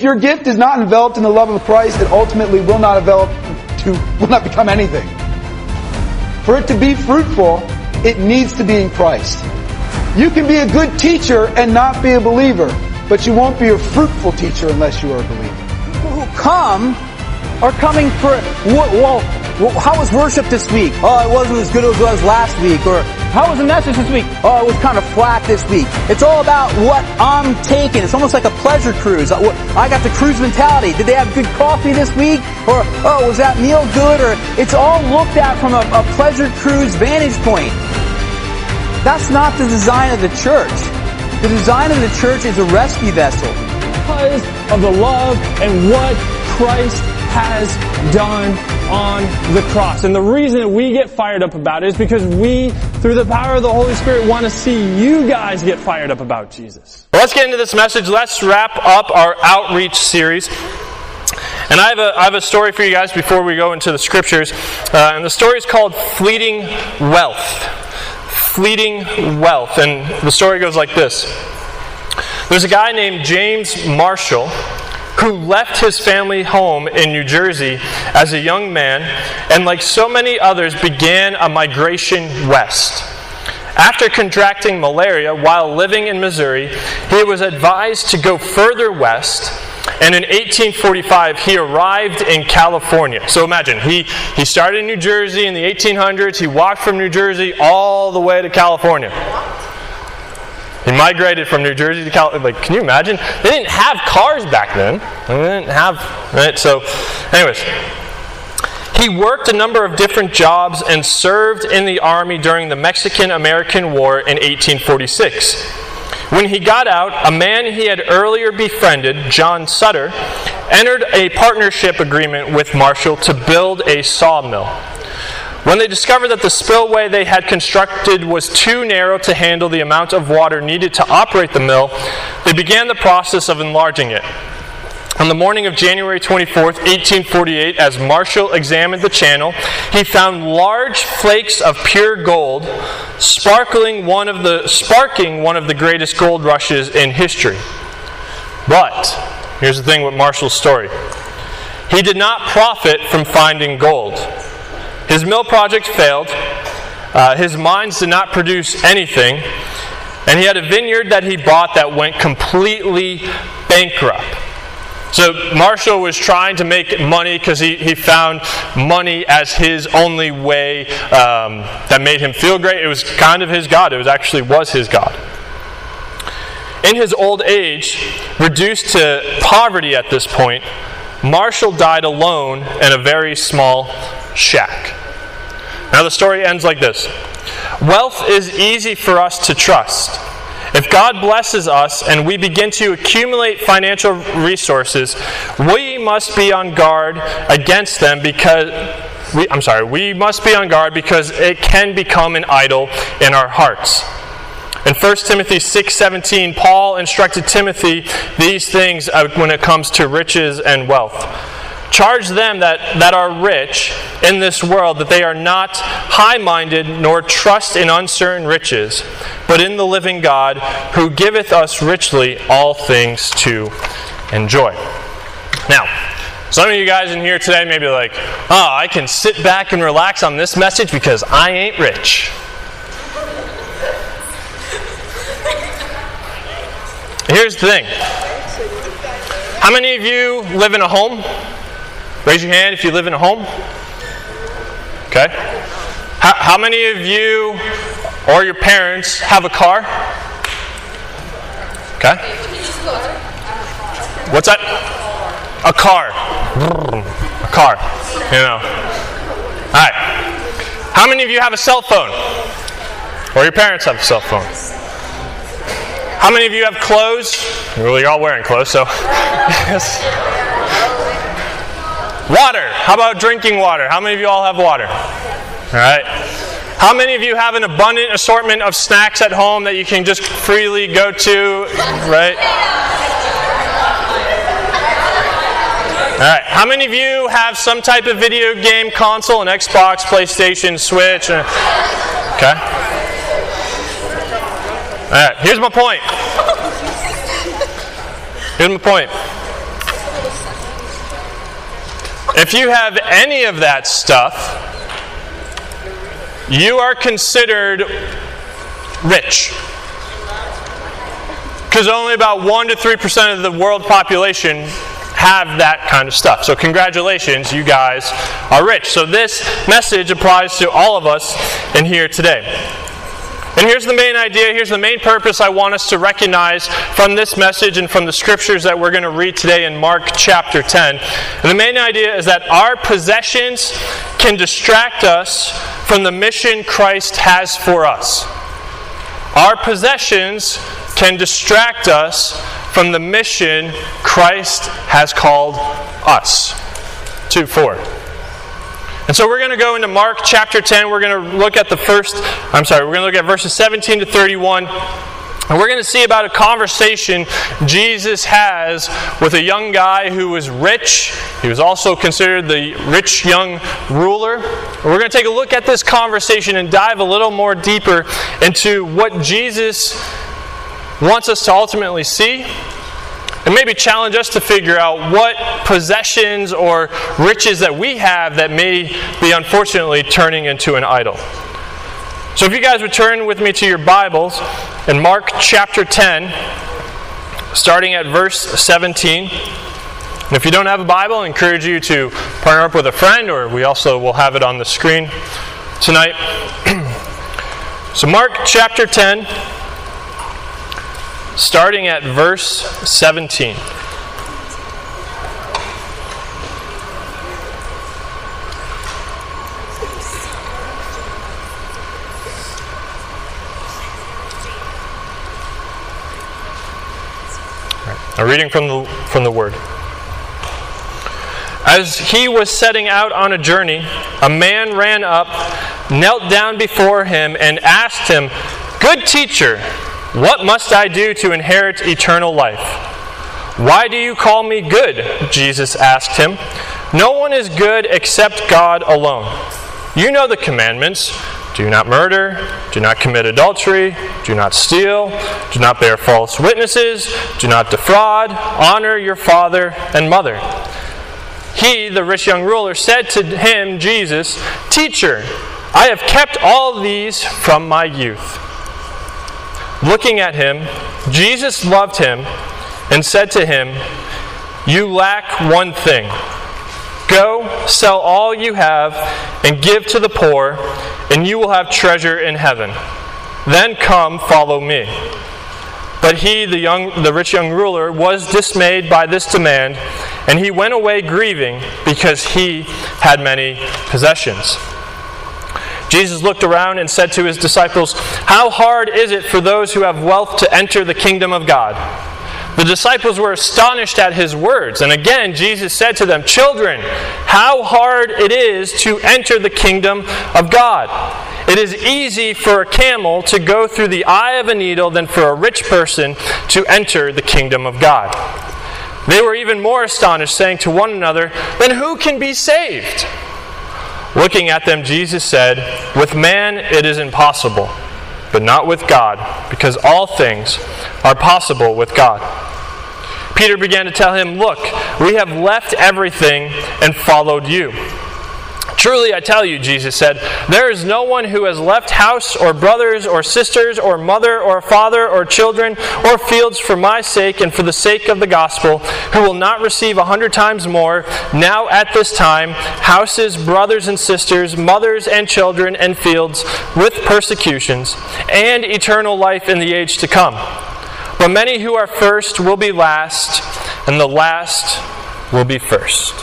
If your gift is not enveloped in the love of Christ, it ultimately will not develop to will not become anything. For it to be fruitful, it needs to be in Christ. You can be a good teacher and not be a believer, but you won't be a fruitful teacher unless you are a believer. People who come are coming for, well, well, how was worship this week? Oh, it wasn't as good as it was last week. Or how was the message this week? Oh, it was kind of flat this week. It's all about what I'm taking. It's almost like a pleasure cruise. Uh, I got the cruise mentality. Did they have good coffee this week? Or, oh, was that meal good? Or it's all looked at from a, a pleasure cruise vantage point. That's not the design of the church. The design of the church is a rescue vessel. Because of the love and what Christ has done on the cross. And the reason we get fired up about it is because we, through the power of the Holy Spirit, want to see you guys get fired up about Jesus. Well, let's get into this message. Let's wrap up our outreach series. And I have, a, I have a story for you guys before we go into the scriptures. Uh, and the story is called Fleeting Wealth fleeting wealth. And the story goes like this There's a guy named James Marshall who left his family home in New Jersey as a young man and, like so many others, began a migration west. After contracting malaria while living in Missouri, he was advised to go further west and in 1845, he arrived in California. So imagine, he, he started in New Jersey in the 1800s. He walked from New Jersey all the way to California. He migrated from New Jersey to California. Like, can you imagine? They didn't have cars back then. They didn't have, right? So, anyways, he worked a number of different jobs and served in the army during the Mexican American War in 1846. When he got out, a man he had earlier befriended, John Sutter, entered a partnership agreement with Marshall to build a sawmill. When they discovered that the spillway they had constructed was too narrow to handle the amount of water needed to operate the mill, they began the process of enlarging it. On the morning of January 24, 1848, as Marshall examined the channel, he found large flakes of pure gold, sparkling one of the, sparking one of the greatest gold rushes in history. But, here's the thing with Marshall's story he did not profit from finding gold. His mill project failed, uh, his mines did not produce anything, and he had a vineyard that he bought that went completely bankrupt. So Marshall was trying to make money because he, he found money as his only way um, that made him feel great. It was kind of his God. It was actually was his God. In his old age, reduced to poverty at this point, Marshall died alone in a very small shack. Now the story ends like this Wealth is easy for us to trust. If God blesses us and we begin to accumulate financial resources, we must be on guard against them because we, I'm sorry, we must be on guard because it can become an idol in our hearts. In 1 Timothy 6:17, Paul instructed Timothy these things uh, when it comes to riches and wealth. Charge them that, that are rich in this world that they are not high minded nor trust in uncertain riches, but in the living God who giveth us richly all things to enjoy. Now, some of you guys in here today may be like, oh, I can sit back and relax on this message because I ain't rich. Here's the thing. How many of you live in a home? Raise your hand if you live in a home. Okay. How, how many of you or your parents have a car? Okay. What's that? A car. A car. You know. All right. How many of you have a cell phone? Or your parents have a cell phone? How many of you have clothes? Well, you're all wearing clothes, so. yes. Water. How about drinking water? How many of you all have water? All right. How many of you have an abundant assortment of snacks at home that you can just freely go to, right? All right. How many of you have some type of video game console, an Xbox, PlayStation, Switch? Okay. All right. Here's my point. Here's my point. If you have any of that stuff, you are considered rich. Because only about 1 to 3% of the world population have that kind of stuff. So, congratulations, you guys are rich. So, this message applies to all of us in here today. And here's the main idea, here's the main purpose I want us to recognize from this message and from the scriptures that we're going to read today in Mark chapter 10. And the main idea is that our possessions can distract us from the mission Christ has for us. Our possessions can distract us from the mission Christ has called us. 2 4. And so we're going to go into Mark chapter 10. We're going to look at the first, I'm sorry, we're going to look at verses 17 to 31. And we're going to see about a conversation Jesus has with a young guy who was rich. He was also considered the rich young ruler. And we're going to take a look at this conversation and dive a little more deeper into what Jesus wants us to ultimately see and maybe challenge us to figure out what possessions or riches that we have that may be unfortunately turning into an idol. So if you guys return with me to your Bibles in Mark chapter 10, starting at verse 17. And if you don't have a Bible, I encourage you to partner up with a friend, or we also will have it on the screen tonight. so, Mark chapter 10, starting at verse 17. A reading from the, from the Word. As he was setting out on a journey, a man ran up, knelt down before him, and asked him, Good teacher, what must I do to inherit eternal life? Why do you call me good? Jesus asked him. No one is good except God alone. You know the commandments do not murder, do not commit adultery, do not steal, do not bear false witnesses, do not defraud, honor your father and mother. He, the rich young ruler, said to him, Jesus, Teacher, I have kept all these from my youth. Looking at him, Jesus loved him and said to him, You lack one thing. Go, sell all you have, and give to the poor, and you will have treasure in heaven. Then come, follow me. But he, the, young, the rich young ruler, was dismayed by this demand, and he went away grieving because he had many possessions. Jesus looked around and said to his disciples, How hard is it for those who have wealth to enter the kingdom of God? The disciples were astonished at his words. And again, Jesus said to them, Children, how hard it is to enter the kingdom of God. It is easy for a camel to go through the eye of a needle than for a rich person to enter the kingdom of God. They were even more astonished, saying to one another, Then who can be saved? Looking at them, Jesus said, With man it is impossible, but not with God, because all things are possible with God. Peter began to tell him, Look, we have left everything and followed you. Truly, I tell you, Jesus said, there is no one who has left house or brothers or sisters or mother or father or children or fields for my sake and for the sake of the gospel who will not receive a hundred times more now at this time houses, brothers and sisters, mothers and children and fields with persecutions and eternal life in the age to come. But many who are first will be last, and the last will be first.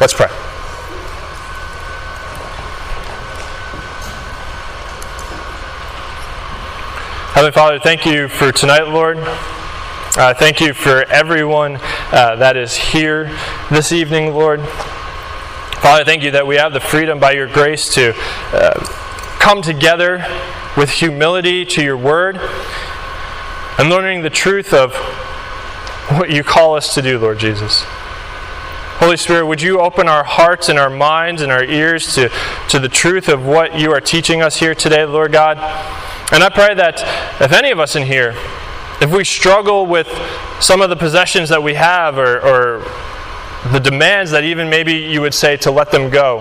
Let's pray. Heavenly Father, thank you for tonight, Lord. Uh, thank you for everyone uh, that is here this evening, Lord. Father, thank you that we have the freedom by your grace to uh, come together with humility to your word and learning the truth of what you call us to do, Lord Jesus. Holy Spirit, would you open our hearts and our minds and our ears to, to the truth of what you are teaching us here today, Lord God? And I pray that if any of us in here, if we struggle with some of the possessions that we have or, or the demands that even maybe you would say to let them go.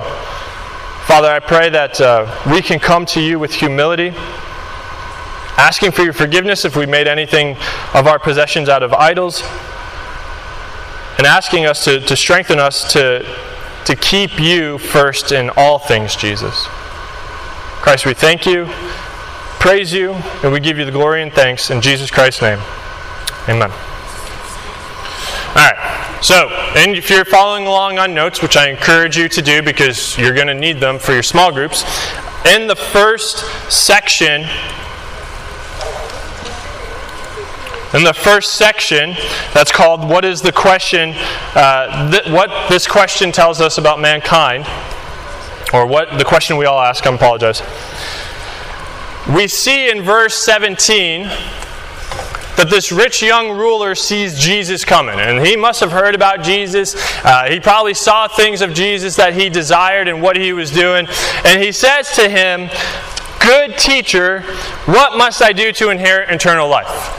Father, I pray that uh, we can come to you with humility, asking for your forgiveness if we made anything of our possessions out of idols, and asking us to, to strengthen us to, to keep you first in all things, Jesus. Christ, we thank you, praise you, and we give you the glory and thanks in Jesus Christ's name. Amen. All right. So, and if you're following along on notes, which I encourage you to do because you're going to need them for your small groups, in the first section, in the first section, that's called "What is the question?" Uh, th- what this question tells us about mankind, or what the question we all ask. I apologize. We see in verse 17 that this rich young ruler sees Jesus coming. And he must have heard about Jesus. Uh, he probably saw things of Jesus that he desired and what he was doing. And he says to him, Good teacher, what must I do to inherit eternal life?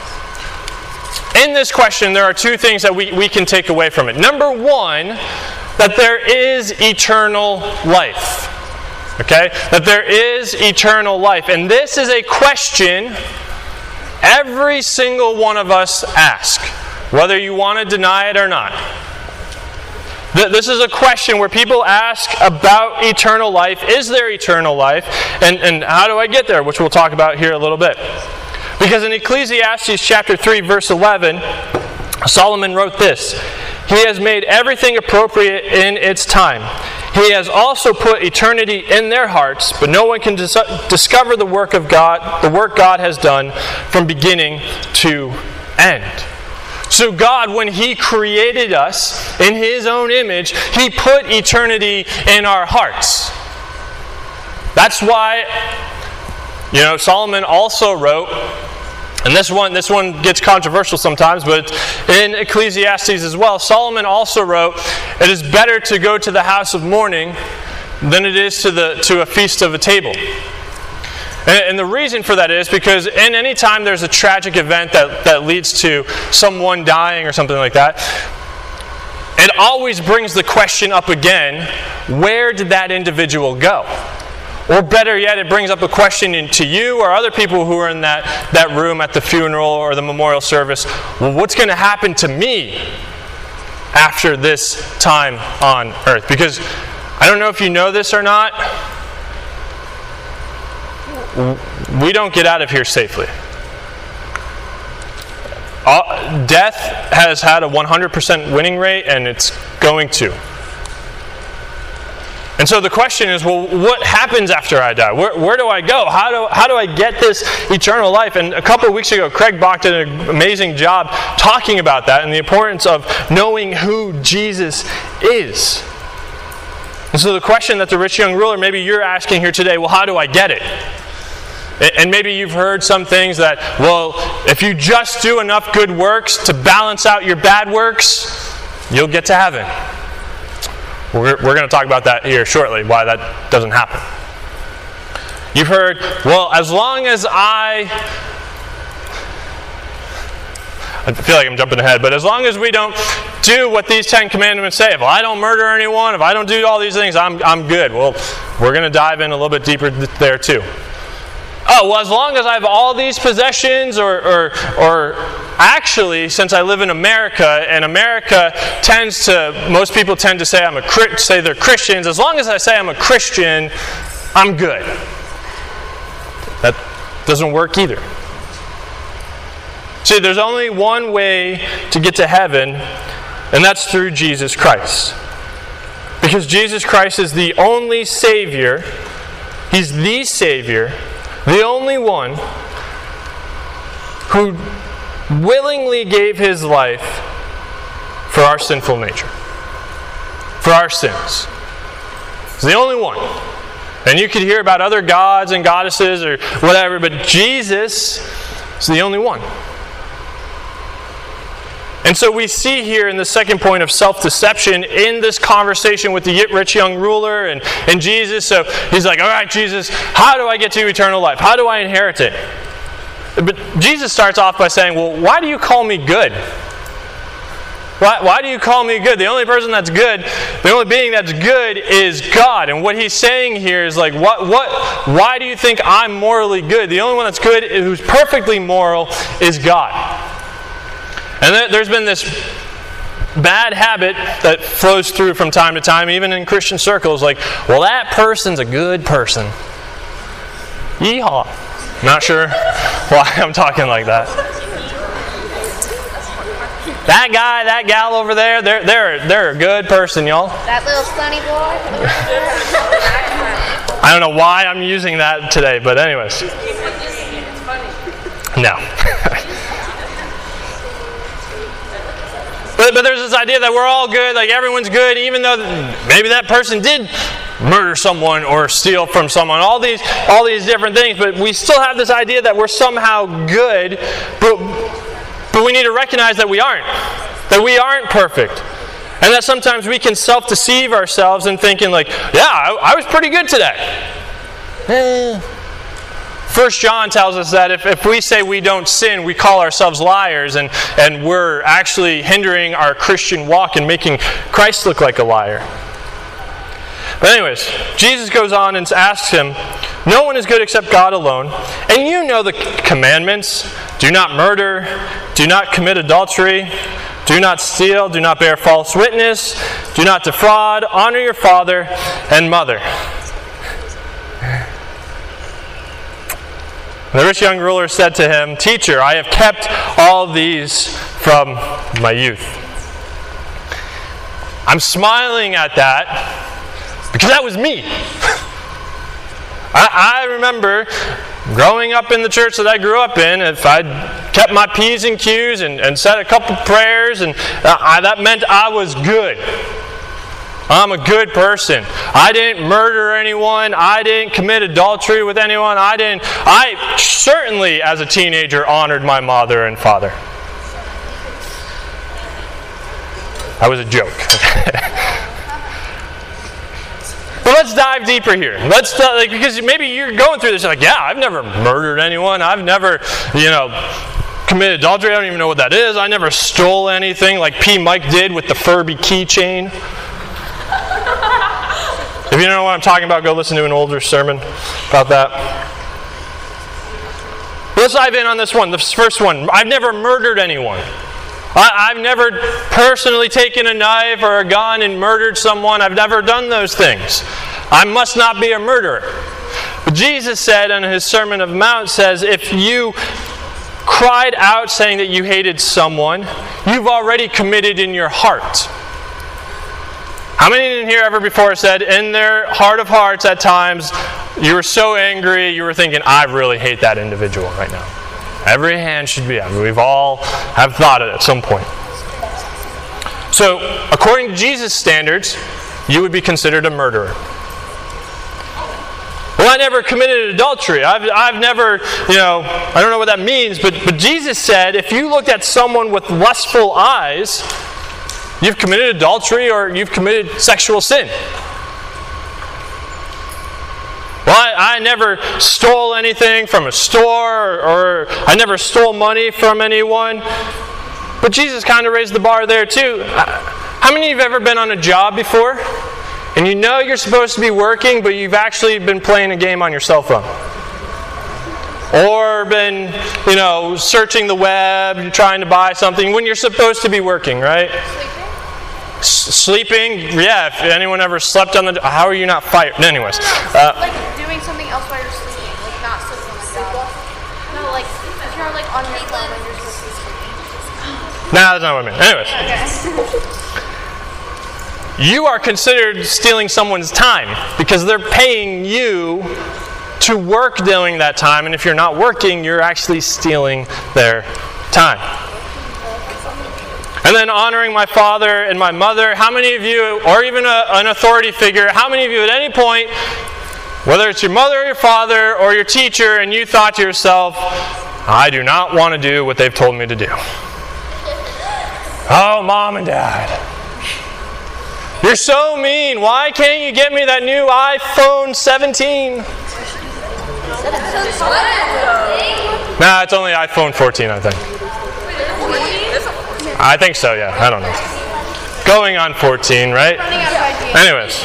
In this question, there are two things that we, we can take away from it. Number one, that there is eternal life. Okay? That there is eternal life. And this is a question every single one of us ask, whether you want to deny it or not. This is a question where people ask about eternal life. Is there eternal life? And, and how do I get there? Which we'll talk about here a little bit. Because in Ecclesiastes chapter 3, verse 11, Solomon wrote this He has made everything appropriate in its time. He has also put eternity in their hearts, but no one can dis- discover the work of God, the work God has done from beginning to end. So, God, when He created us in His own image, He put eternity in our hearts. That's why, you know, Solomon also wrote and this one, this one gets controversial sometimes, but in Ecclesiastes as well, Solomon also wrote, "It is better to go to the house of mourning than it is to the to a feast of a table." And, and the reason for that is because in any time there's a tragic event that, that leads to someone dying or something like that, it always brings the question up again: Where did that individual go? Or better yet, it brings up a question to you or other people who are in that, that room at the funeral or the memorial service. Well, what's going to happen to me after this time on earth? Because I don't know if you know this or not, we don't get out of here safely. Uh, death has had a 100% winning rate, and it's going to. And so the question is, well, what happens after I die? Where, where do I go? How do, how do I get this eternal life? And a couple of weeks ago, Craig Bach did an amazing job talking about that and the importance of knowing who Jesus is. And so the question that the rich young ruler, maybe you're asking here today, well, how do I get it? And maybe you've heard some things that, well, if you just do enough good works to balance out your bad works, you'll get to heaven. We're, we're going to talk about that here shortly, why that doesn't happen. You've heard, well, as long as I. I feel like I'm jumping ahead, but as long as we don't do what these Ten Commandments say, if I don't murder anyone, if I don't do all these things, I'm, I'm good. Well, we're going to dive in a little bit deeper there too oh, well, as long as I have all these possessions, or, or, or actually, since I live in America, and America tends to, most people tend to say I'm a say they're Christians. As long as I say I'm a Christian, I'm good. That doesn't work either. See, there's only one way to get to heaven, and that's through Jesus Christ. Because Jesus Christ is the only Savior, He's the Savior the only one who willingly gave his life for our sinful nature, for our sins. He's the only one. And you could hear about other gods and goddesses or whatever, but Jesus is the only one. And so we see here in the second point of self deception in this conversation with the rich young ruler and, and Jesus. So he's like, All right, Jesus, how do I get to eternal life? How do I inherit it? But Jesus starts off by saying, Well, why do you call me good? Why, why do you call me good? The only person that's good, the only being that's good is God. And what he's saying here is like, what, what, why do you think I'm morally good? The only one that's good, who's perfectly moral, is God. And there's been this bad habit that flows through from time to time, even in Christian circles, like, well, that person's a good person. Yeehaw. Not sure why I'm talking like that. That guy, that gal over there, they're, they're, they're a good person, y'all. That little sunny boy. I don't know why I'm using that today, but anyways. No. but, but there's this idea that we're all good, like everyone's good, even though maybe that person did murder someone or steal from someone. All these, all these different things, but we still have this idea that we're somehow good, but but we need to recognize that we aren't, that we aren't perfect. And that sometimes we can self deceive ourselves in thinking, like, yeah, I, I was pretty good today. Eh. First John tells us that if, if we say we don't sin, we call ourselves liars and, and we're actually hindering our Christian walk and making Christ look like a liar. But, anyways, Jesus goes on and asks him, No one is good except God alone. And you know the commandments do not murder, do not commit adultery, do not steal, do not bear false witness, do not defraud, honor your father and mother. The rich young ruler said to him, Teacher, I have kept all these from my youth. I'm smiling at that because that was me. I, I, remember growing up in the church that I grew up in, if I kept my P's and Q's and, and said a couple prayers, and uh, I, that meant I was good. I'm a good person. I didn't murder anyone. I didn't commit adultery with anyone. I didn't. I certainly, as a teenager, honored my mother and father. That was a joke. But let's dive deeper here. Let's uh, like because maybe you're going through this. like, yeah, I've never murdered anyone. I've never, you know, committed adultery. I don't even know what that is. I never stole anything like P. Mike did with the Furby keychain. If you don't know what I'm talking about, go listen to an older sermon about that. Let's dive in on this one. This first one. I've never murdered anyone. I, have never personally taken a knife or a gun and murdered someone. I've never done those things. I must not be a murderer. But Jesus said in his Sermon of Mount says, if you cried out saying that you hated someone, you've already committed in your heart. How many in here ever before said, in their heart of hearts at times, you were so angry, you were thinking, I really hate that individual right now? Every hand should be up. We've all have thought it at some point. So, according to Jesus' standards, you would be considered a murderer. Well, I never committed adultery. I've, I've never, you know, I don't know what that means, but, but Jesus said if you looked at someone with lustful eyes, you've committed adultery or you've committed sexual sin. Well, I, I, never stole anything from a store or, or I never stole money from anyone. But Jesus kind of raised the bar there too. How many of you have ever been on a job before? And you know you're supposed to be working, but you've actually been playing a game on your cell phone. Or been, you know, searching the web, trying to buy something when you're supposed to be working, right? Sleeping, yeah. If anyone ever slept on the, how are you not fired? Anyways, uh, like doing something else while you're sleeping, like not sleeping on the job. No, like if you're like on your phone when you're supposed to be sleeping. Nah, that's not what I mean. Anyways. Okay. you are considered stealing someone's time because they're paying you to work during that time, and if you're not working, you're actually stealing their time. And then honoring my father and my mother. How many of you, or even a, an authority figure, how many of you at any point, whether it's your mother or your father or your teacher, and you thought to yourself, I do not want to do what they've told me to do? Oh, mom and dad. You're so mean. Why can't you get me that new iPhone 17? Nah, it's only iPhone 14, I think. I think so, yeah. I don't know. Going on 14, right? Anyways.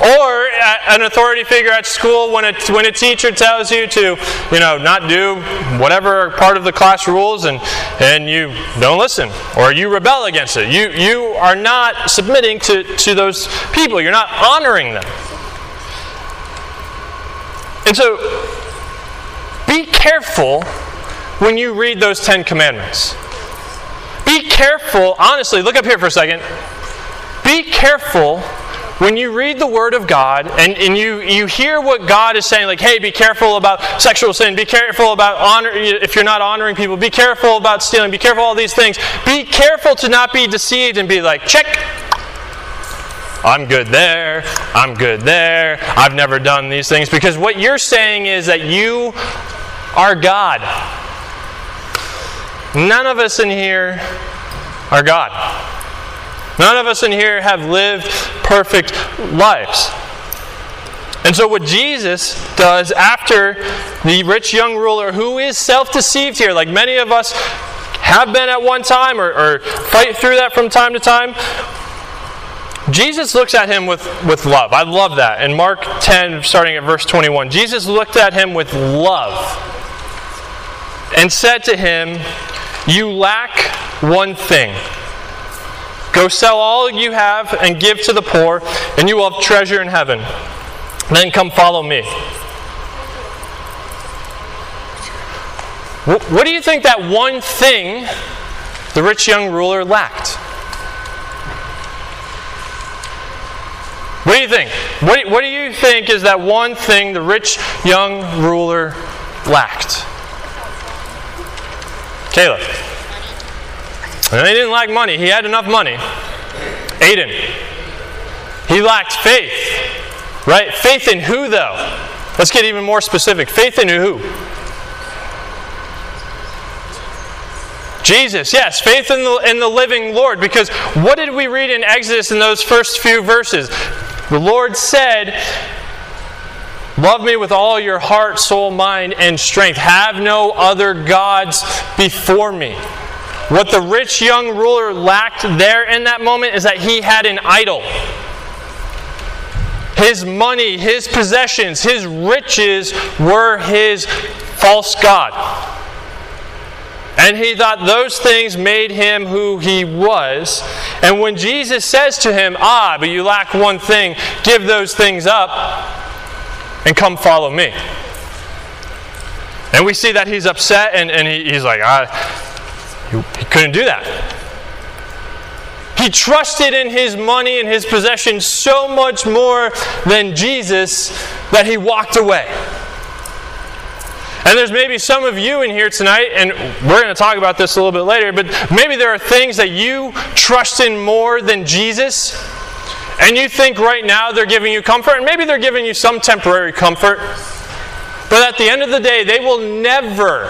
Or uh, an authority figure at school when a, when a teacher tells you to, you know, not do whatever part of the class rules and, and you don't listen or you rebel against it. You, you are not submitting to, to those people. You're not honoring them. And so be careful when you read those Ten Commandments. Be careful, honestly, look up here for a second. Be careful when you read the Word of God and, and you, you hear what God is saying, like, hey, be careful about sexual sin, be careful about honor, if you're not honoring people, be careful about stealing, be careful all these things. Be careful to not be deceived and be like, check, I'm good there, I'm good there, I've never done these things. Because what you're saying is that you are God. None of us in here are God. None of us in here have lived perfect lives. And so, what Jesus does after the rich young ruler, who is self deceived here, like many of us have been at one time or, or fight through that from time to time, Jesus looks at him with, with love. I love that. In Mark 10, starting at verse 21, Jesus looked at him with love and said to him, You lack one thing. Go sell all you have and give to the poor, and you will have treasure in heaven. Then come follow me. What do you think that one thing the rich young ruler lacked? What do you think? What do, you think is that one thing the rich young ruler lacked? Caleb. And he didn't lack money. He had enough money. Aiden. He lacked faith. Right? Faith in who, though? Let's get even more specific. Faith in who? Jesus, yes, faith in the, in the living Lord. Because what did we read in Exodus in those first few verses? The Lord said, Love me with all your heart, soul, mind, and strength. Have no other gods before me. What the rich young ruler lacked there in that moment is that he had an idol. His money, his possessions, his riches were his false God. And he thought those things made him who he was. And when Jesus says to him, Ah, but you lack one thing, give those things up and come follow me. And we see that he's upset and, and he, he's like, I, he, couldn't do that. He trusted in his money and his possessions so much more than Jesus that he walked away. And there's maybe some of you in here tonight, and we're going to talk about this a little bit later, but maybe there are things that you trust in more than Jesus, and you think right now they're giving you comfort, and maybe they're giving you some temporary comfort, but at the end of the day, they will never,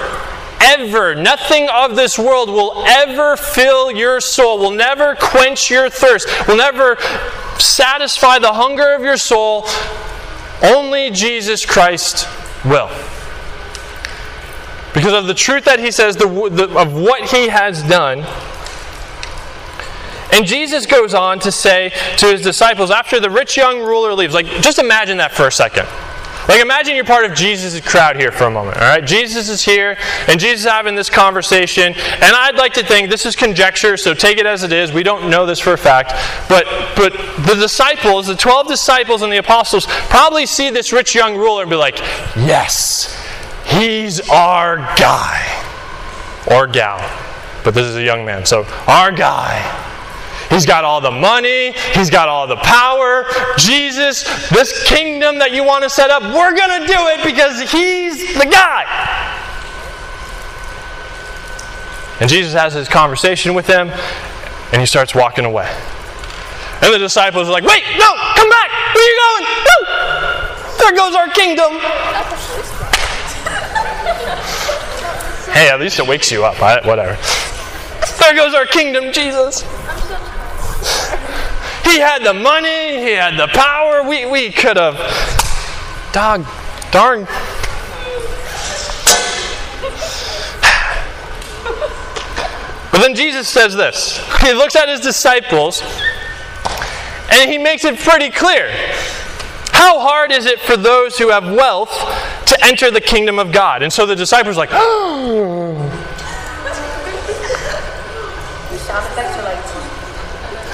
ever, nothing of this world will ever fill your soul, will never quench your thirst, will never satisfy the hunger of your soul. Only Jesus Christ will because of the truth that he says, the, the, of what he has done. And Jesus goes on to say to his disciples after the rich young ruler leaves, like, just imagine that for a second. Like, imagine you're part of Jesus' crowd here for a moment, all right? Jesus is here, and Jesus is having this conversation, and I'd like to think this is conjecture, so take it as it is. We don't know this for a fact. But, but the disciples, the 12 disciples and the apostles, probably see this rich young ruler and be like, yes, he's our guy. Or gal. But this is a young man, so our guy. He's got all the money. He's got all the power. Jesus, this kingdom that you want to set up, we're going to do it because he's the guy. And Jesus has his conversation with them, and he starts walking away. And the disciples are like, wait, no, come back. Where are you going? No. There goes our kingdom. Hey, at least it wakes you up. I, whatever. There goes our kingdom, Jesus. He had the money, he had the power. We, we could have. Dog, darn. But then Jesus says this. He looks at his disciples and he makes it pretty clear. How hard is it for those who have wealth to enter the kingdom of God? And so the disciples are like, oh,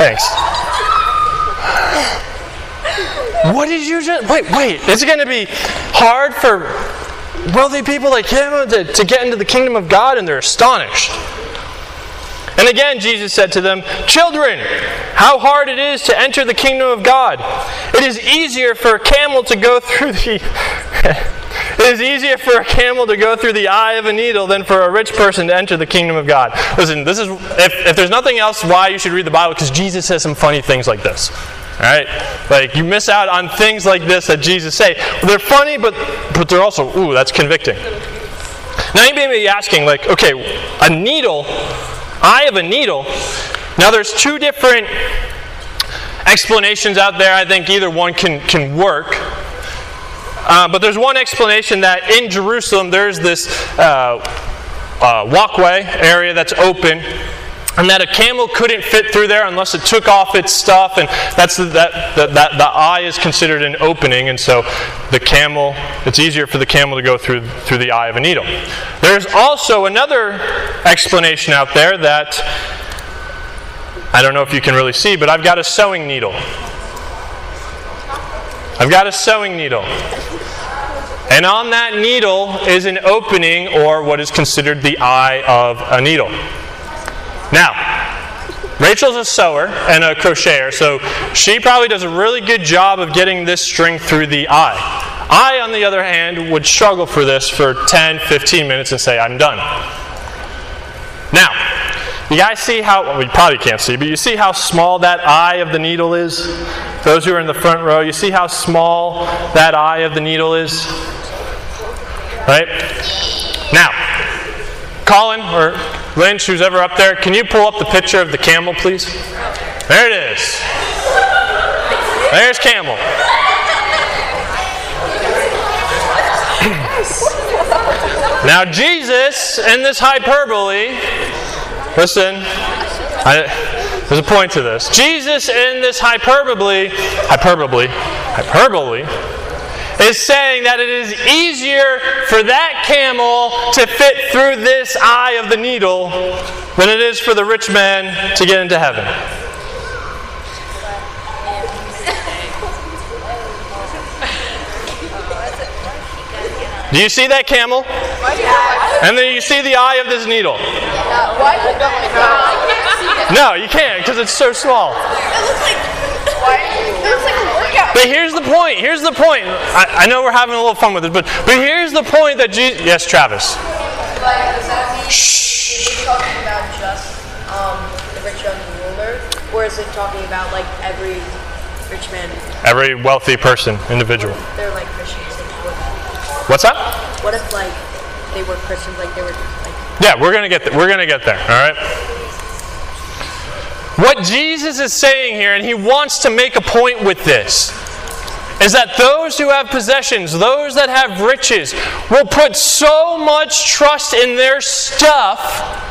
Thanks. What did you just wait? Wait, it's going to be hard for wealthy people like him to, to get into the kingdom of God, and they're astonished. And again, Jesus said to them, Children, how hard it is to enter the kingdom of God. It is easier for a camel to go through the. It is easier for a camel to go through the eye of a needle than for a rich person to enter the kingdom of God. Listen, this is if, if there's nothing else why you should read the Bible, because Jesus says some funny things like this. All right? Like you miss out on things like this that Jesus say. They're funny, but but they're also, ooh, that's convicting. Now you may be asking, like, okay, a needle eye of a needle. Now, there's two different explanations out there. I think either one can, can work. Uh, but there's one explanation that in Jerusalem there's this uh, uh, walkway area that's open, and that a camel couldn't fit through there unless it took off its stuff, and that's the, that, that, that the eye is considered an opening, and so the camel it's easier for the camel to go through through the eye of a needle. There's also another explanation out there that I don't know if you can really see, but I've got a sewing needle. I've got a sewing needle. And on that needle is an opening, or what is considered the eye of a needle. Now, Rachel's a sewer and a crocheter, so she probably does a really good job of getting this string through the eye. I, on the other hand, would struggle for this for 10, 15 minutes and say, I'm done. Now, you guys see how, well, you probably can't see, but you see how small that eye of the needle is? Those who are in the front row, you see how small that eye of the needle is? Right? Now, Colin or Lynch, who's ever up there, can you pull up the picture of the camel, please? There it is. There's camel. now, Jesus, in this hyperbole, listen, I, there's a point to this. Jesus, in this hyperbole, hyperbole, hyperbole, is saying that it is easier for that camel to fit through this eye of the needle than it is for the rich man to get into heaven. Do you see that camel? And then you see the eye of this needle. No, you can't because it's so small. But here's the point. Here's the point. I, I, know we're having a little fun with it, but but here's the point that Jesus. Yes, Travis. Shh. talking about just um, the rich young ruler, or is it talking about like every rich man? Every wealthy person, individual. They're like Christians. What's that? What if like they were Christians, like they were like? Yeah, we're gonna get there. We're gonna get there. All right. What Jesus is saying here, and he wants to make a point with this, is that those who have possessions, those that have riches, will put so much trust in their stuff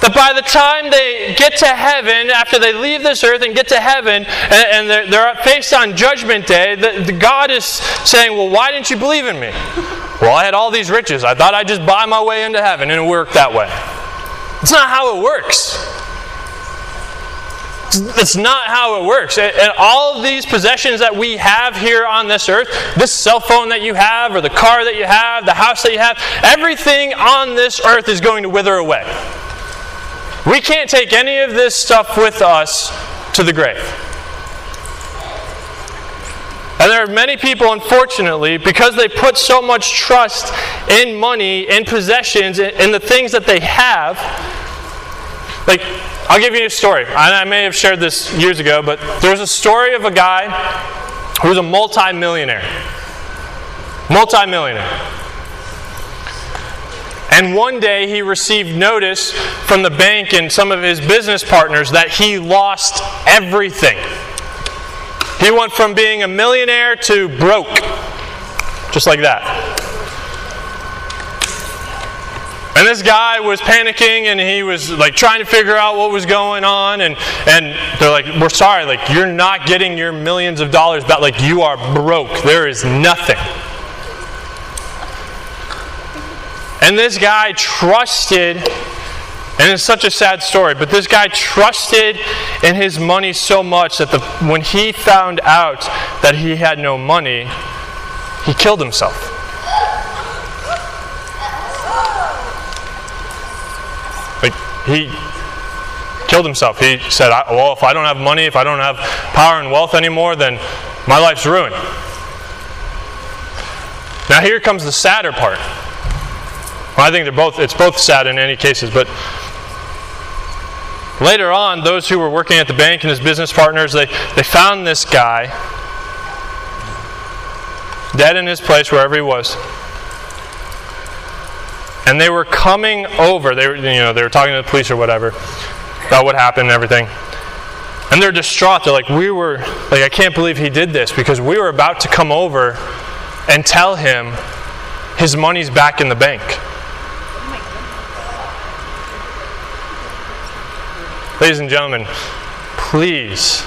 that by the time they get to heaven, after they leave this earth and get to heaven, and, and they're, they're, faced on Judgment Day, the, the God is saying, Well, why didn't you believe in me? Well, I had all these riches. I thought I'd just buy my way into heaven, and it worked that way. It's not how it works. That's not how it works. And all of these possessions that we have here on this earth, this cell phone that you have, or the car that you have, the house that you have, everything on this earth is going to wither away. We can't take any of this stuff with us to the grave. And there are many people, unfortunately, because they put so much trust in money, in possessions, in, the things that they have. Like, I'll give you a story. I may have shared this years ago, but there's a story of a guy who was a multimillionaire. Multimillionaire. And one day he received notice from the bank and some of his business partners that he lost everything. He went from being a millionaire to broke. Just like that. And this guy was panicking and he was like trying to figure out what was going on. And, and they're like, We're sorry, like, you're not getting your millions of dollars back. Like, you are broke. There is nothing. And this guy trusted, and it's such a sad story, but this guy trusted in his money so much that the, when he found out that he had no money, he killed himself. He killed himself. He said, Well, if I don't have money, if I don't have power and wealth anymore, then my life's ruined. Now, here comes the sadder part. Well, I think they're both, it's both sad in any cases, but later on, those who were working at the bank and his business partners, they, they found this guy dead in his place wherever he was. And they were coming over. They were, you know, they were talking to the police or whatever about what happened and everything. And they're distraught. They're like, we were, like, I can't believe he did this because we were about to come over and tell him his money's back in the bank. Ladies and gentlemen, please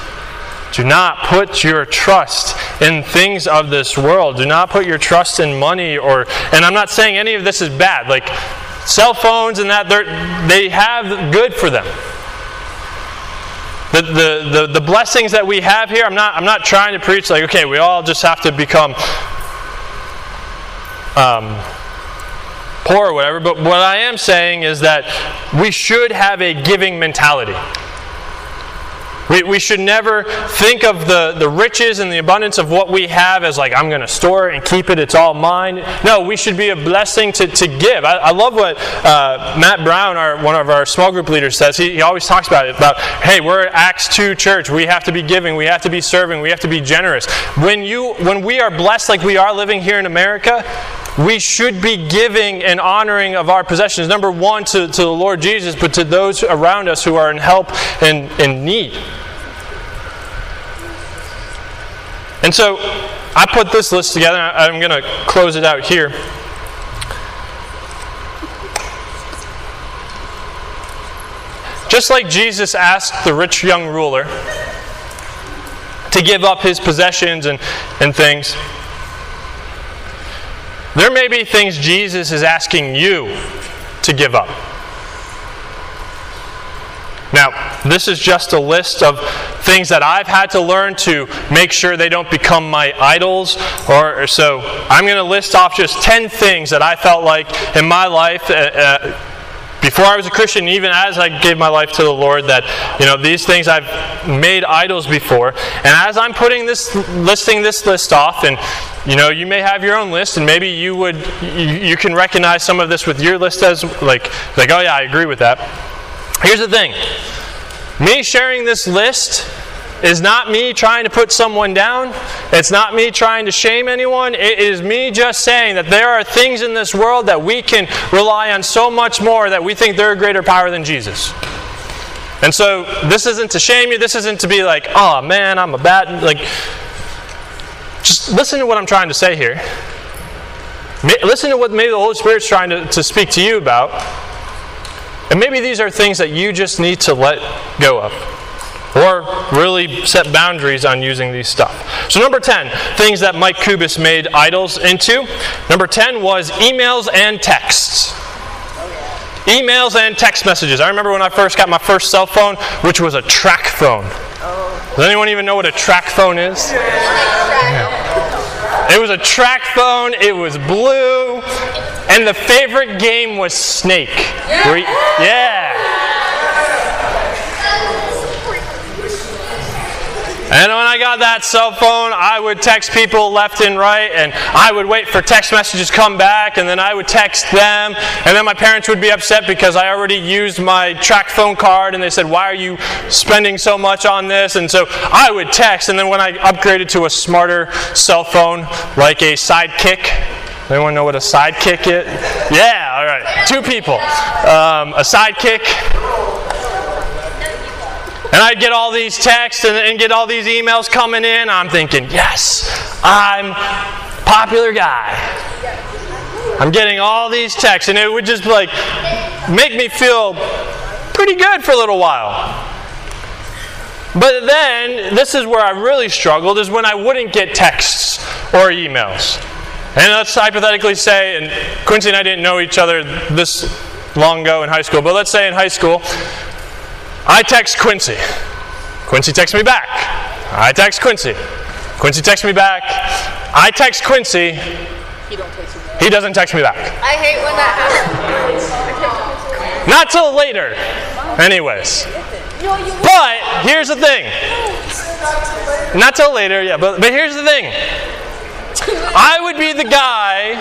do not put your trust in things of this world. Do not put your trust in money or and I'm not saying any of this is bad. Like cell phones and that they they have good for them. The, the, the, the blessings that we have here, I'm not, I'm not trying to preach like, okay, we all just have to become um, poor or whatever, but what I am saying is that we should have a giving mentality. We, we should never think of the, the riches and the abundance of what we have as like, I'm going to store it and keep it, it's all mine. No, we should be a blessing to, to give. I, I love what uh, Matt Brown, our, one of our small group leaders, says. He, he always talks about it about, hey, we're Acts 2 church. We have to be giving, we have to be serving, we have to be generous. When, you, when we are blessed like we are living here in America, we should be giving and honoring of our possessions. Number one, to, to the Lord Jesus, but to those around us who are in help and in need. And so I put this list together. I'm going to close it out here. Just like Jesus asked the rich young ruler to give up his possessions and, and things, there may be things Jesus is asking you to give up. Now, this is just a list of things that I've had to learn to make sure they don't become my idols. Or, or so I'm going to list off just 10 things that I felt like in my life. Uh, uh, before I was a Christian, even as I gave my life to the Lord, that you know these things I've made idols before. And as I'm putting this, listing this list off, and you know you may have your own list, and maybe you would, you, you can recognize some of this with your list as like, like oh yeah, I agree with that. Here's the thing me sharing this list is not me trying to put someone down. It's not me trying to shame anyone. It is me just saying that there are things in this world that we can rely on so much more that we think they're a greater power than Jesus. And so this isn't to shame you. This isn't to be like, oh man, I'm a bad. Like, just listen to what I'm trying to say here. Listen to what maybe the Holy Spirit's trying to, to speak to you about. And maybe these are things that you just need to let go of. Or really set boundaries on using these stuff. So, number 10, things that Mike Kubis made idols into. Number 10 was emails and texts. Emails and text messages. I remember when I first got my first cell phone, which was a TracFone. Does anyone even know what a TracFone is? It was a track phone, it was blue, and the favorite game was Snake. yeah. And when I got that cell phone, I would text people left and right, and I would wait for text messages to come back, and then I would text them, and then my parents would be upset because I already used my TracFone card, and they said, "Why are you spending so much on this?" And so I would text, and then when I upgraded to a smarter cell phone, like a Sidekick, anyone know what a Sidekick is? Yeah, all right, two people, um, a Sidekick and I'd get all these texts and, and get all these emails coming in. I'm thinking, yes, I'm popular guy. I'm getting all these texts, and it would just like make me feel pretty good for a little while. But then, this is where I really struggled, is when I wouldn't get texts or emails. And let's hypothetically say, and Quincy and I didn't know each other this long ago in high school, but let's say in high school, I text Quincy. Quincy texts me back. I text Quincy. Quincy texts me back. I text Quincy. He don't text. He doesn't text me back. I hate when that happens. Not till later. Anyways. But here's the thing. Not till later, yeah, but, but here's the thing. I would be the guy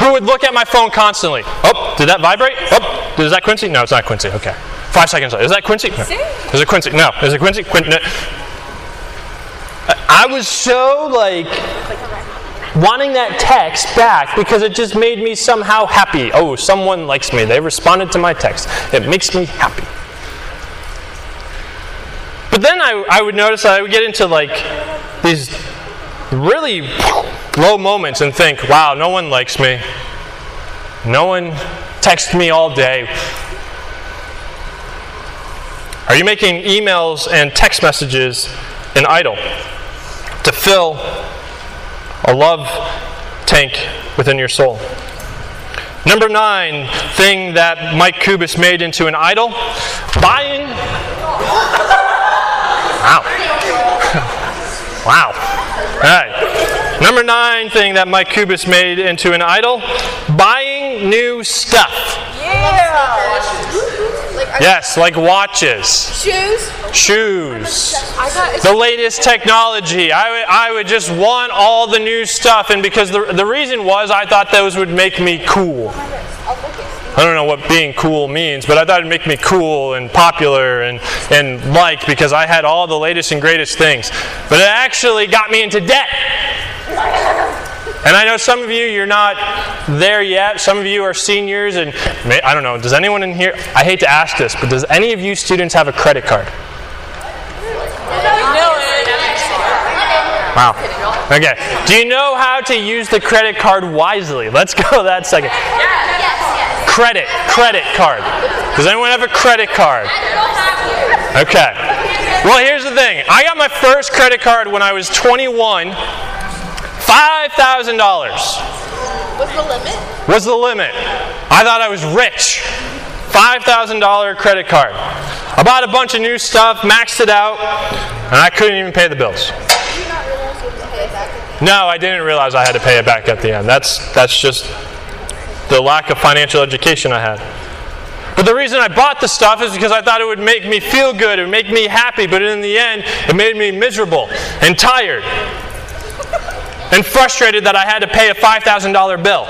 who would look at my phone constantly. Oh, did that vibrate? Oh, is that Quincy? No, it's not Quincy. Okay. Five seconds later. Is that Quincy? No. Is it Quincy? No. Is it Quincy? Quin- no. I was so like wanting that text back because it just made me somehow happy. Oh, someone likes me. They responded to my text. It makes me happy. But then I, I would notice that I would get into like these really low moments and think, wow, no one likes me. No one texts me all day. Are you making emails and text messages an idol to fill a love tank within your soul? Number nine thing that Mike Kubis made into an idol buying. Wow. wow. All right. Number nine thing that Mike Kubis made into an idol buying new stuff. Yeah. Yes, like watches, Shoes. shoes, the latest technology. I would, I would just want all the new stuff, and because the, the reason was I thought those would make me cool. I don't know what being cool means, but I thought it'd make me cool and popular and, and liked because I had all the latest and greatest things. But it actually got me into debt. And I know some of you, you're not there yet. Some of you are seniors, and may, I don't know, does anyone in here, I hate to ask this, but does any of you students have a credit card? Wow. Okay. Do you know how to use the credit card wisely? Let's go that second. Credit, credit card. Does anyone have a credit card? Okay. Well, here's the thing. I got my first credit card when I was 21. $5,000 What's the limit? was the limit. I thought I was rich. $5,000 credit card. I bought a bunch of new stuff, maxed it out, and I couldn't even pay the bills. No, I didn't realize I had to pay it back at the end. That's, that's just the lack of financial education I had. But the reason I bought the stuff is because I thought it would make me feel good, it would make me happy, but in the end, it made me miserable and tired and frustrated that I had to pay a $5,000 bill.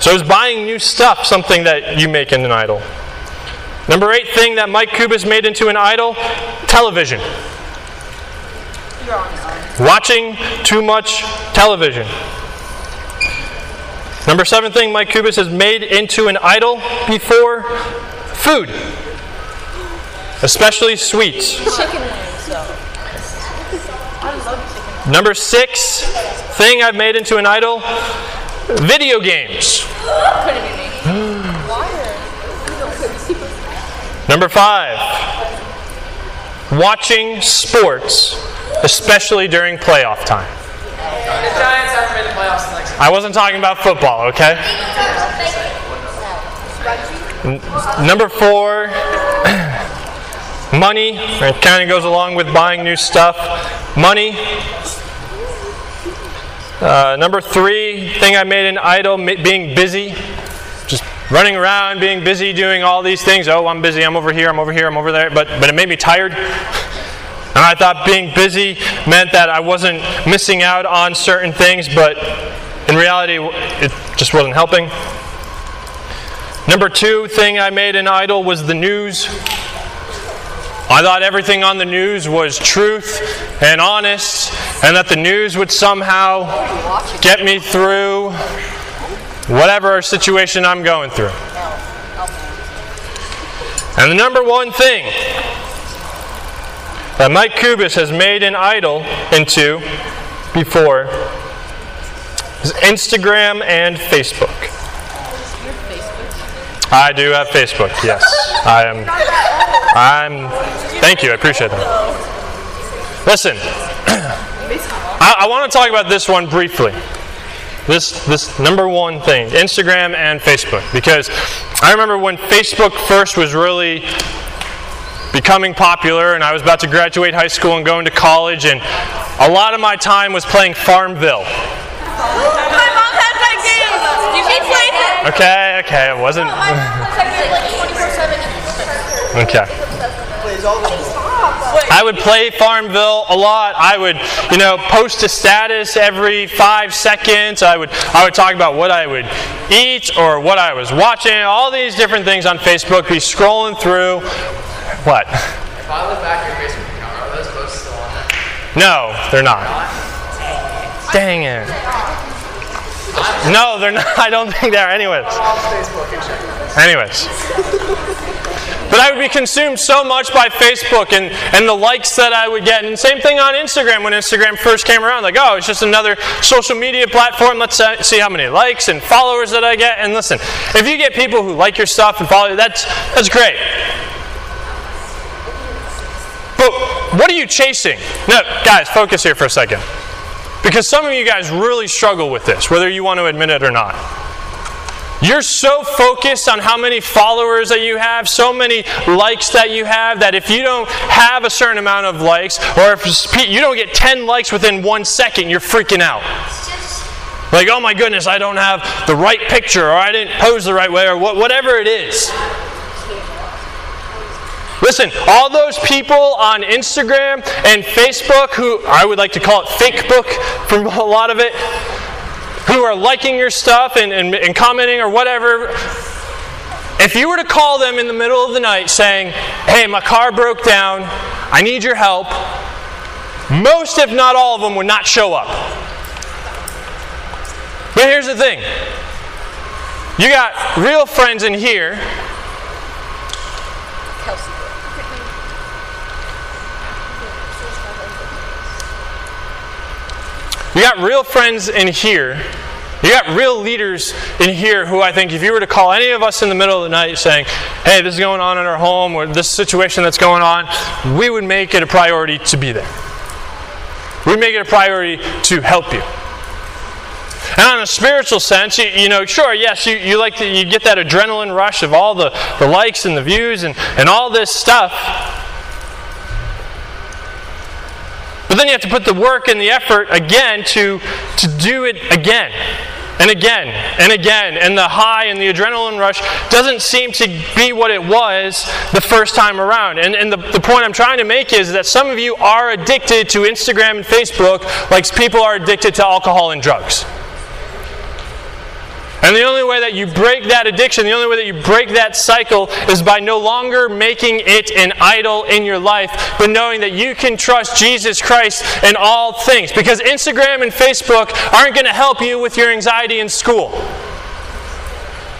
So is buying new stuff something that you make an idol? Number eight thing that Mike Kubis made into an idol television. Watching too much television. Number seven thing Mike Kubis has made into an idol before food, especially sweets. Chicken wings, though. I love chicken Number six thing I've made into an idol video games. Couldn't be me. Number five, watching sports, especially during playoff time. The Giants haven't made the playoffs next I wasn't talking about football, okay? Number four, money. It kind of goes along with buying new stuff. Money. Uh, number three thing I made an idol, being busy. Just running around, being busy, doing all these things. Oh, I'm busy. I'm over here. I'm over here. I'm over there. But but it made me tired. And I thought being busy meant that I wasn't missing out on certain things, but in reality, it just wasn't helping. Number two thing I made an idol was the news. I thought everything on the news was truth and honest, and that the news would somehow get me through whatever situation I'm going through. And the number one thing that Mike Kubis has made an idol into before It's Instagram and Facebook. I do have Facebook. Yes, I am. I'm. Thank you. I appreciate that. Listen, I, I want to talk about this one briefly. This this number one thing, Instagram and Facebook, because I remember when Facebook first was really becoming popular, and I was about to graduate high school and go into college, and a lot of my time was playing Farmville. My mom has that game. You can play it. Okay, okay, it wasn't. Okay. I would play Farmville a lot. I would, you know, post a status every five seconds. I would, I would talk about what I would eat or what I was watching. All these different things on Facebook. Be scrolling through. What? If I look back at your Facebook account, are those posts still on there? No, they're not. Dang it. No, they're not. I don't think they are. Anyways. Anyways. But I would be consumed so much by Facebook and, and the likes that I would get. And same thing on Instagram when Instagram first came around. Like, oh, it's just another social media platform. Let's see how many likes and followers that I get. And listen, if you get people who like your stuff and follow you, that's, that's great. But what are you chasing? No, guys, focus here for a second. Because some of you guys really struggle with this, whether you want to admit it or not. You're so focused on how many followers that you have, so many likes that you have, that if you don't have a certain amount of likes, or if you don't get 10 likes within one second, you're freaking out. Like, oh my goodness, I don't have the right picture, or I didn't pose the right way, or whatever it is. Listen, all those people on Instagram and Facebook who I would like to call it fake book from a lot of it, who are liking your stuff and, and, and, commenting or whatever, if you were to call them in the middle of the night saying, hey, my car broke down, I need your help, most, if not all of them, would not show up. But here's the thing you got real friends in here. You got real friends in here. You got real leaders in here who I think if you were to call any of us in the middle of the night saying, hey, this is going on in our home or this situation that's going on, we would make it a priority to be there. We make it a priority to help you. And on a spiritual sense, you, you know, sure, yes, you, you like to, you get that adrenaline rush of all the, the likes and the views and, and all this stuff. But then you have to put the work and the effort again to, to do it again and again and again. And the high and the adrenaline rush doesn't seem to be what it was the first time around. And, and the, the point I'm trying to make is that some of you are addicted to Instagram and Facebook like people are addicted to alcohol and drugs. And the only way that you break that addiction, the only way that you break that cycle is by no longer making it an idol in your life, but knowing that you can trust Jesus Christ in all things. Because Instagram and Facebook aren't going to help you with your anxiety in school.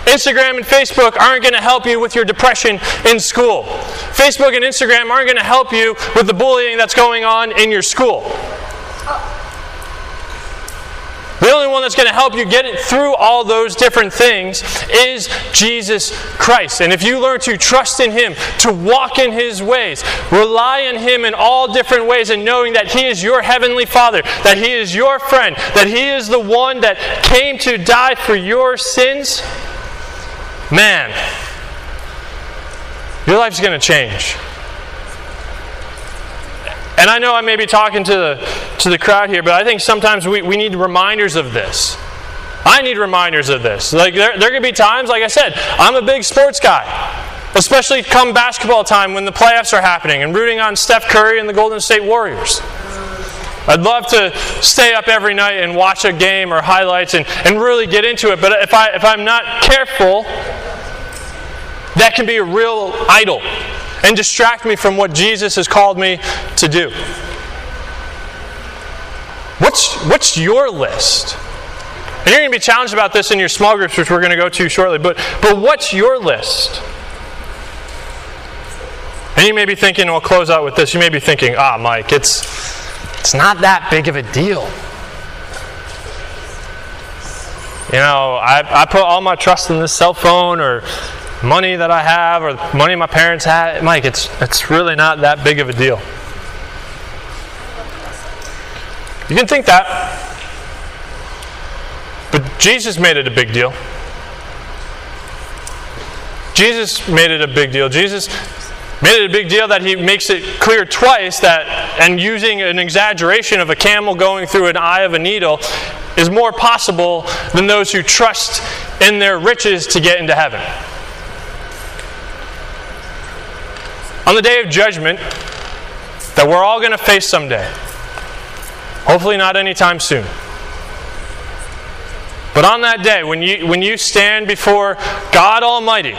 Instagram and Facebook aren't going to help you with your depression in school. Facebook and Instagram aren't going to help you with the bullying that's going on in your school. The only one that's going to help you get it through all those different things is Jesus Christ. And if you learn to trust in Him, to walk in His ways, rely on Him in all different ways, and knowing that He is your Heavenly Father, that He is your friend, that He is the one that came to die for your sins, man, your life's going to change. And I know I may be talking to the, to the crowd here, but I think sometimes we, we need reminders of this. I need reminders of this. Like there, there could be times, like I said, I'm a big sports guy. Especially come basketball time when the playoffs are happening and rooting on Steph Curry and the Golden State Warriors. I'd love to stay up every night and watch a game or highlights and, and really get into it. But if, I, if I'm not careful, that can be a real idol and distract me from what Jesus has called me to do. What's, what's your list? And you're going to be challenged about this in your small groups, which we're going to go to shortly. But, but what's your list? And you may be thinking, we'll close out with this. You may be thinking, ah, Mike, it's, it's not that big of a deal. you know, I, I put all my trust in this cell phone or money that I have or money my parents had. Mike, it's, it's really not that big of a deal. You can think that. But Jesus made it a big deal. Jesus made it a big deal. Jesus made it a big deal that he makes it clear twice that, and using an exaggeration of a camel going through an eye of a needle is more possible than those who trust in their riches to get into heaven. On the day of judgment that we're all going to face someday, hopefully not anytime soon. But on that day, when you, when you stand before God Almighty,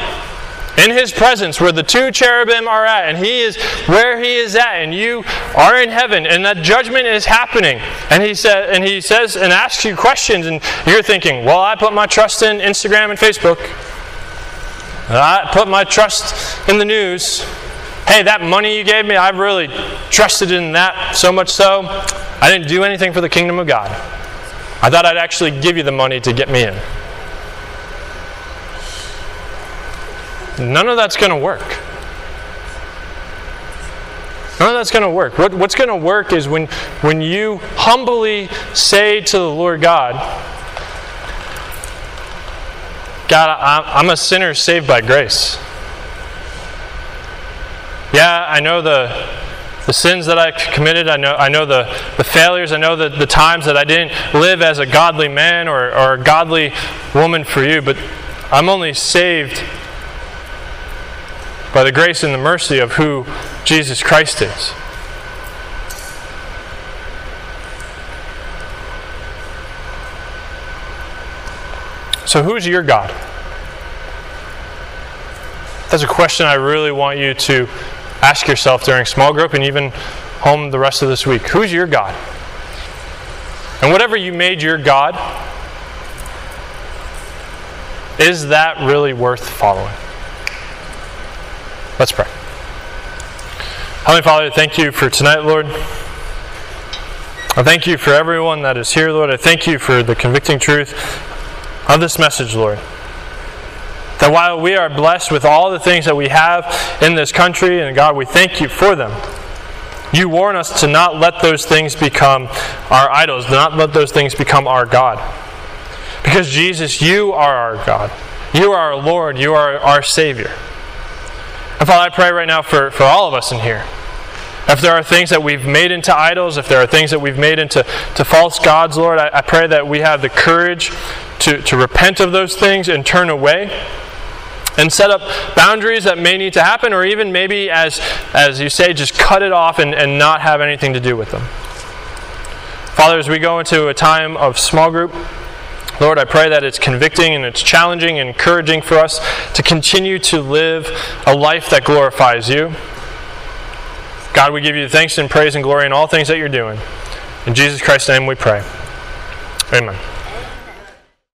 in his presence where the two cherubim are at and he is where he is at and you are in heaven and that judgment is happening and he said and he says and asks you questions and you're thinking well i put my trust in instagram and facebook. I put my trust in the news hey that money you gave me i really trusted in that so much so i didn't do anything for the kingdom of god i thought i'd actually give you the money to get me in None of that's going to work. None of that's going to work. What, what's going to work is when, when you humbly say to the Lord God, God, I'm a sinner saved by grace. Yeah, I know the, the sins that I committed. I know, I know the, the failures. I know the, the times that I didn't live as a godly man or, or a godly woman for you, but I'm only saved by the grace and the mercy of who Jesus Christ is. So, who's your God? That's a question I really want you to ask yourself during small group and even home the rest of this week. Who's your God? And whatever you made your God, is that really worth following? Let's pray. Heavenly Father, thank you for tonight, Lord. I thank you for everyone that is here, Lord. I thank you for the convicting truth of this message, Lord. That while we are blessed with all the things that we have in this country, and God, we thank you for them, you warn us to not let those things become our idols, not let those things become our God. Because Jesus, you are our God. You are our Lord. You are our Savior. And Father, I pray right now for, for all of us in here. If there are things that we've made into idols, if there are things that we've made into to false gods, Lord, I, I pray that we have the courage to, to repent of those things and turn away and set up boundaries that may need to happen, or even maybe, as, as you say, just cut it off and, and not have anything to do with them. Father, as we go into a time of small group, Lord, I pray that it's convicting and it's challenging and encouraging for us to continue to live a life that glorifies you. God, we give you thanks and praise and glory in all things that you're doing. In Jesus Christ's name we pray. Amen.